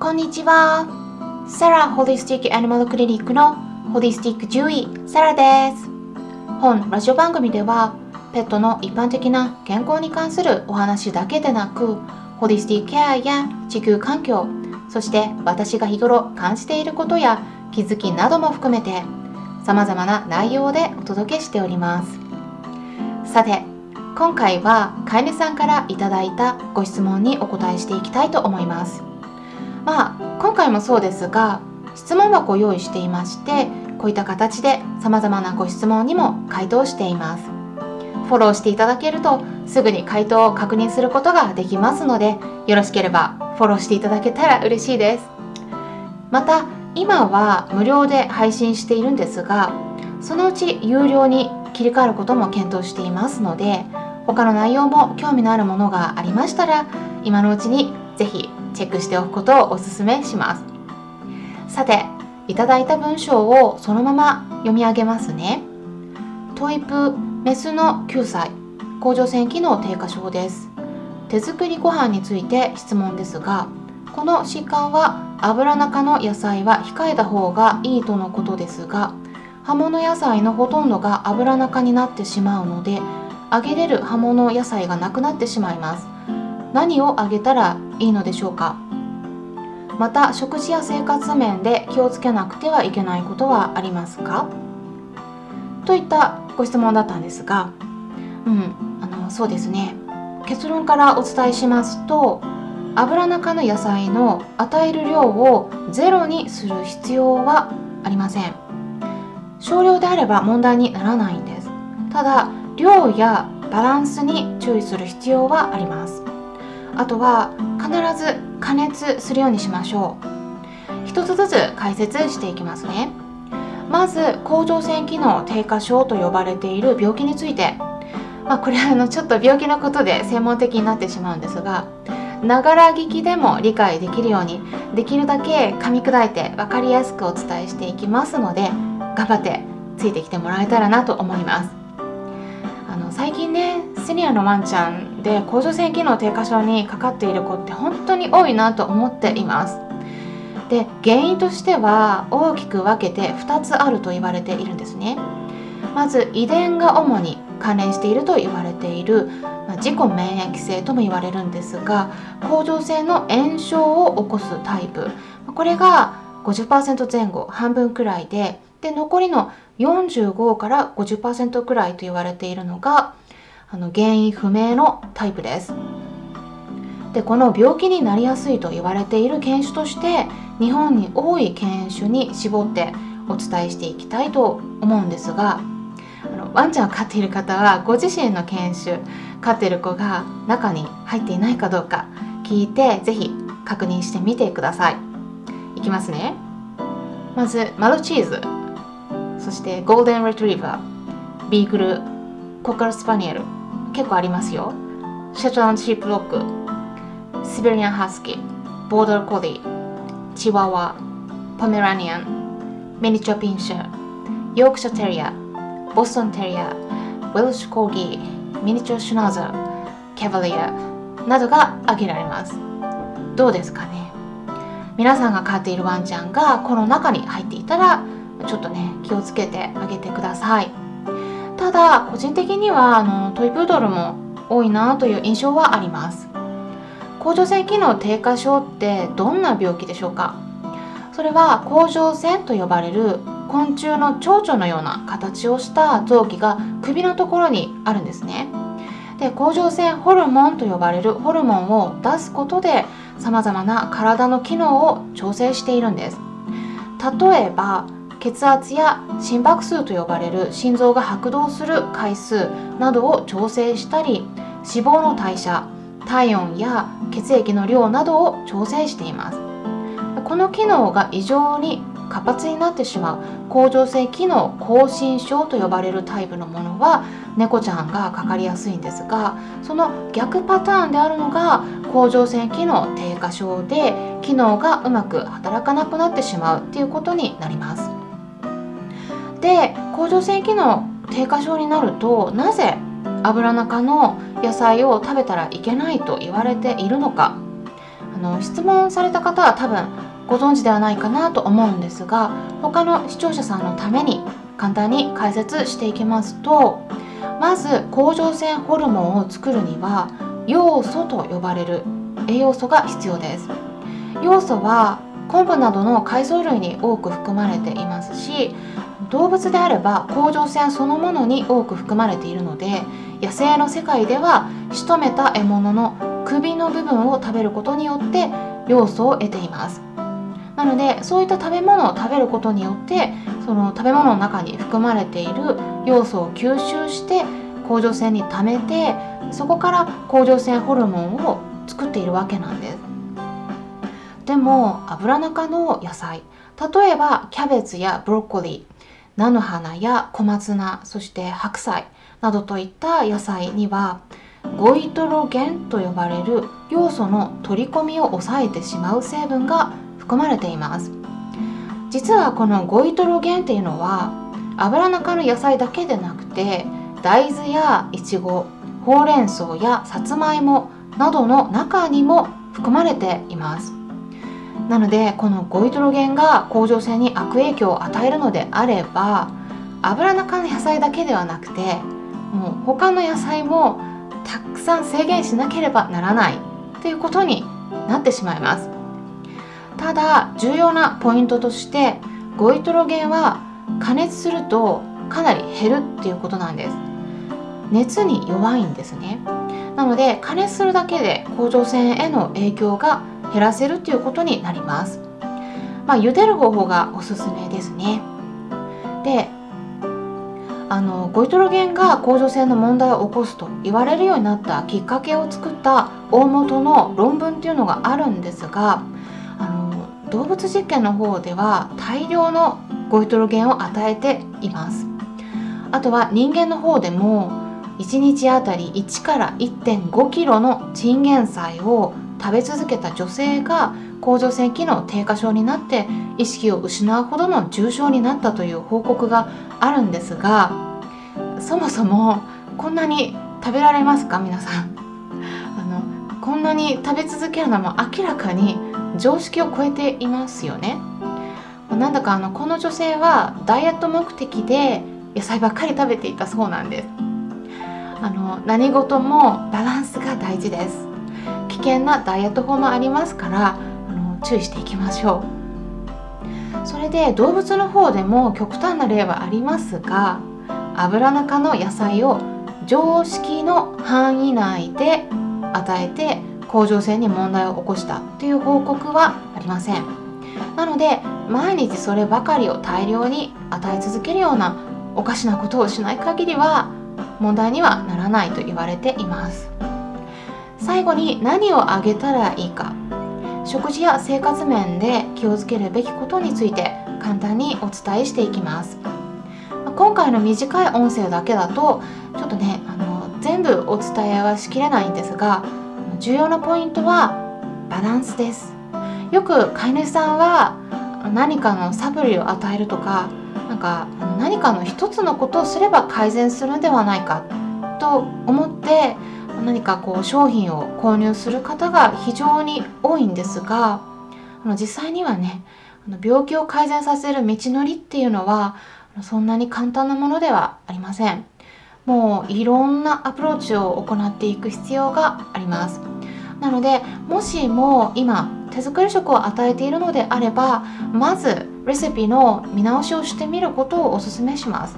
こんにちは。サラホリスティックアニマルクリニックのホリスティック獣医サラです。本ラジオ番組ではペットの一般的な健康に関するお話だけでなくホリスティックケアや地球環境そして私が日頃感じていることや気づきなども含めて様々な内容でお届けしておりますさて今回はかえねさんからいただいたご質問にお答えしていきたいと思いますまあ今回もそうですが質問箱を用意していましてこういった形で様々なご質問にも回答しています。フォローしていただけるとすぐに回答を確認することができますのでよろしければフォローしていただけたら嬉しいです。また今は無料で配信しているんですがそのうち有料に切り替わることも検討していますので他の内容も興味のあるものがありましたら今のうちにぜひチェックしておくことをおすすめします。さていただいた文章をそのまま読み上げますね。トイプメスの9歳甲状腺機能低下症です。手作りご飯について質問ですがこの疾患は油中の野菜は控えた方がいいとのことですが葉物野菜のほとんどが油中になってしまうので揚げれる葉物野菜がなくなってしまいます。何を揚げたらいいのでしょうか？また食事や生活面で気をつけなくてはいけないことはありますか？といったご質問だったんですがうんあのそうですね。結論からお伝えしますと油中の野菜の与える量をゼロにする必要はありません。少量であれば問題にならないんです。ただ量やバランスに注意する必要はあります。あとは必ず加熱するようにしましょう。一つずつ解説していきますね。まず甲状腺機能低下症と呼ばれている病気について。まあ、これあのちょっと病気のことで専門的になってしまうんですがながら聞きでも理解できるようにできるだけ噛み砕いて分かりやすくお伝えしていきますので頑張ってついてきてもらえたらなと思います。あの最近ねシニアのワンちゃんで甲状腺機能低下症にかかっている子って本当に多いなと思っています。で原因としては大きく分けて2つあると言われているんですね。まず遺伝が主に関連していると言われている、まあ、自己免疫性とも言われるんですが甲状腺の炎症を起こすタイプ。これが50%前後半分くらいでで残りの45から50%くらいと言われているのがあの原因不明のタイプです。でこの病気になりやすいと言われている犬種として日本に多い犬種に絞ってお伝えしていきたいと思うんですがあのワンちゃんを飼っている方はご自身の犬種飼っている子が中に入っていないかどうか聞いて是非確認してみてください。いきますね。まずマルチーズ。そしてゴールデンレトリバー。ビーグルコカルスパニエル。結構ありますよシェトランドシープロックシベリアンハスキーボーダーコディチワワポメラニアンミニチュアピンシャーヨークシャテリアボストンテリア、ウェルシュコーギー、ミニチュアシュナーザー、キャバリアなどが挙げられます。どうですかね？皆さんが飼っているワンちゃんがこの中に入っていたらちょっとね気をつけてあげてください。ただ個人的にはあのトイプードルも多いなという印象はあります。甲状腺機能低下症ってどんな病気でしょうか？それは甲状腺と呼ばれる昆虫の蝶々のような形をした臓器が首のところにあるんですね。で甲状腺ホルモンと呼ばれるホルモンを出すことでさまざまな体の機能を調整しているんです。例えば血圧や心拍数と呼ばれる心臓が拍動する回数などを調整したり脂肪の代謝体温や血液の量などを調整していますこの機能が異常に活発になってしまう甲状腺機能亢進症と呼ばれるタイプのものは猫ちゃんがかかりやすいんですがその逆パターンであるのが甲状腺機能低下症で機能がうまく働かなくなってしまうっていうことになります。で甲状腺機能低下症になるとなぜ油中の野菜を食べたらいけないと言われているのか。あの質問された方は多分ご存知ではないかなと思うんですが他の視聴者さんのために簡単に解説していきますとまず甲状腺ホルモンを作るには要素と呼ばれる栄養素が必要です。要素は昆布などの海藻類に多く含まれていますし動物であれば甲状腺そのものに多く含まれているので野生の世界では仕留めた獲物の首の部分を食べることによって要素を得ています。なのでそういった食べ物を食べることによってその食べ物の中に含まれている要素を吸収して甲状腺に溜めてそこから甲状腺ホルモンを作っているわけなんです。でも油中の野菜例えばキャベツやブロッコリー菜の花や小松菜そして白菜などといった野菜にはゴイトロゲンと呼ばれる要素の取り込みを抑えてしまう成分が含まれています。実はこのゴイトロゲンっていうのは油中の野菜だけでなくて大豆やいちごほうれん草やさつまいもなどの中にも含まれています。なのでこのゴイトロゲンが甲状腺に悪影響を与えるのであれば油中の野菜だけではなくてもう他の野菜もたくさん制限しなければならないということになってしまいます。ただ重要なポイントとしてゴイトロゲンは加熱するとかなり減るっていうことなんです。熱に弱いんですね。なので加熱するだけで甲状腺への影響が減らせるということになります。まあ茹でる方法がおすすめですね。であのゴイトロゲンが甲状腺の問題を起こすと言われるようになったきっかけを作った大元の論文っていうのがあるんですがあの動物実験の方では大量のゴイトロゲンを与えています。あとは人間の方でも1日あたり1から1.5キロのチンゲン菜を食べ続けた女性が甲状腺機能低下症になって意識を失うほどの重症になったという報告があるんですがそもそもこんなに食べられますか？皆さん。あのこんなに食べ続けるのも明らかに常識を超えていますよね。なんだかあのこの女性はダイエット目的で野菜ばっかり食べていたそうなんです。あの何事もバランスが大事です。険なダイエット法もありますからあの注意していきましょう。それで動物の方でも極端な例はありますが油中の野菜を常識の範囲内で与えて甲状腺に問題を起こしたという報告はありません。なので毎日そればかりを大量に与え続けるようなおかしなことをしない限りは問題にはならないと言われています。最後に何をあげたらいいか。食事や生活面で気をつけるべきことについて簡単にお伝えしていきます。今回の短い音声だけだとちょっとねあの全部お伝えはしきれないんですが重要なポイントはバランスです。よく飼い主さんは何かのサプリを与えるとかなんか何かの一つのことをすれば改善するんではないかと思って何かこう商品を購入する方が非常に多いんですがあの実際にはねあの病気を改善させる道のりっていうのはそんなに簡単なものではありません。もういろんなアプローチを行っていく必要があります。なのでもしも今手作り食を与えているのであればまずレシピの見直しをしてみることをおすすめします。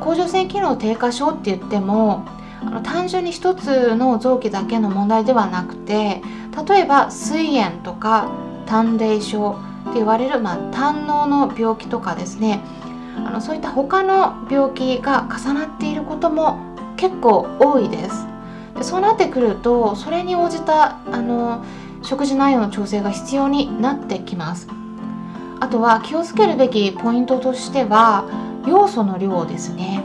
甲状腺機能低下症って言ってもあの単純に一つの臓器だけの問題ではなくて例えば膵炎とか胆泥症って言われる、まあ、胆のの病気とかですね。あのそういった他の病気が重なっていることも結構多いです。でそうなってくるとそれに応じたあの食事内容の調整が必要になってきます。あとは気をつけるべきポイントとしては要素の量ですね。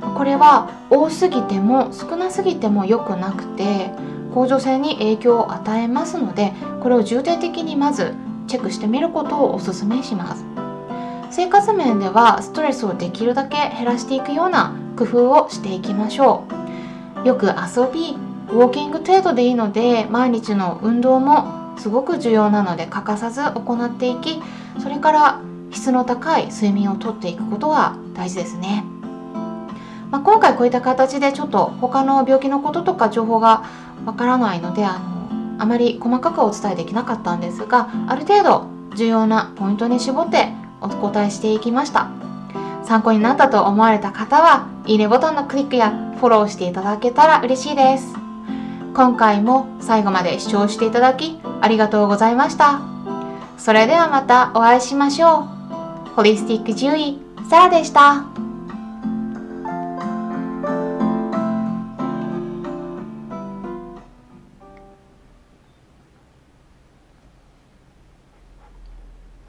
これは多すぎても少なすぎても良くなくて甲状腺に影響を与えますのでこれを重点的にまずチェックしてみることをおすすめします生活面ではストレスをできるだけ減らしていくような工夫をしていきましょうよく遊びウォーキング程度でいいので毎日の運動もすごく重要なので欠かさず行っていきそれから質の高い睡眠をとっていくことが大事ですね。まあ、今回こういった形でちょっと他の病気のこととか情報がわからないのであのあまり細かくお伝えできなかったんですがある程度重要なポイントに絞ってお答えしていきました。参考になったと思われた方はいいねボタンのクリックやフォローしていただけたら嬉しいです。今回も最後まで視聴していただきありがとうございました。それではまたお会いしましょう。ホリスティック獣医サラでした。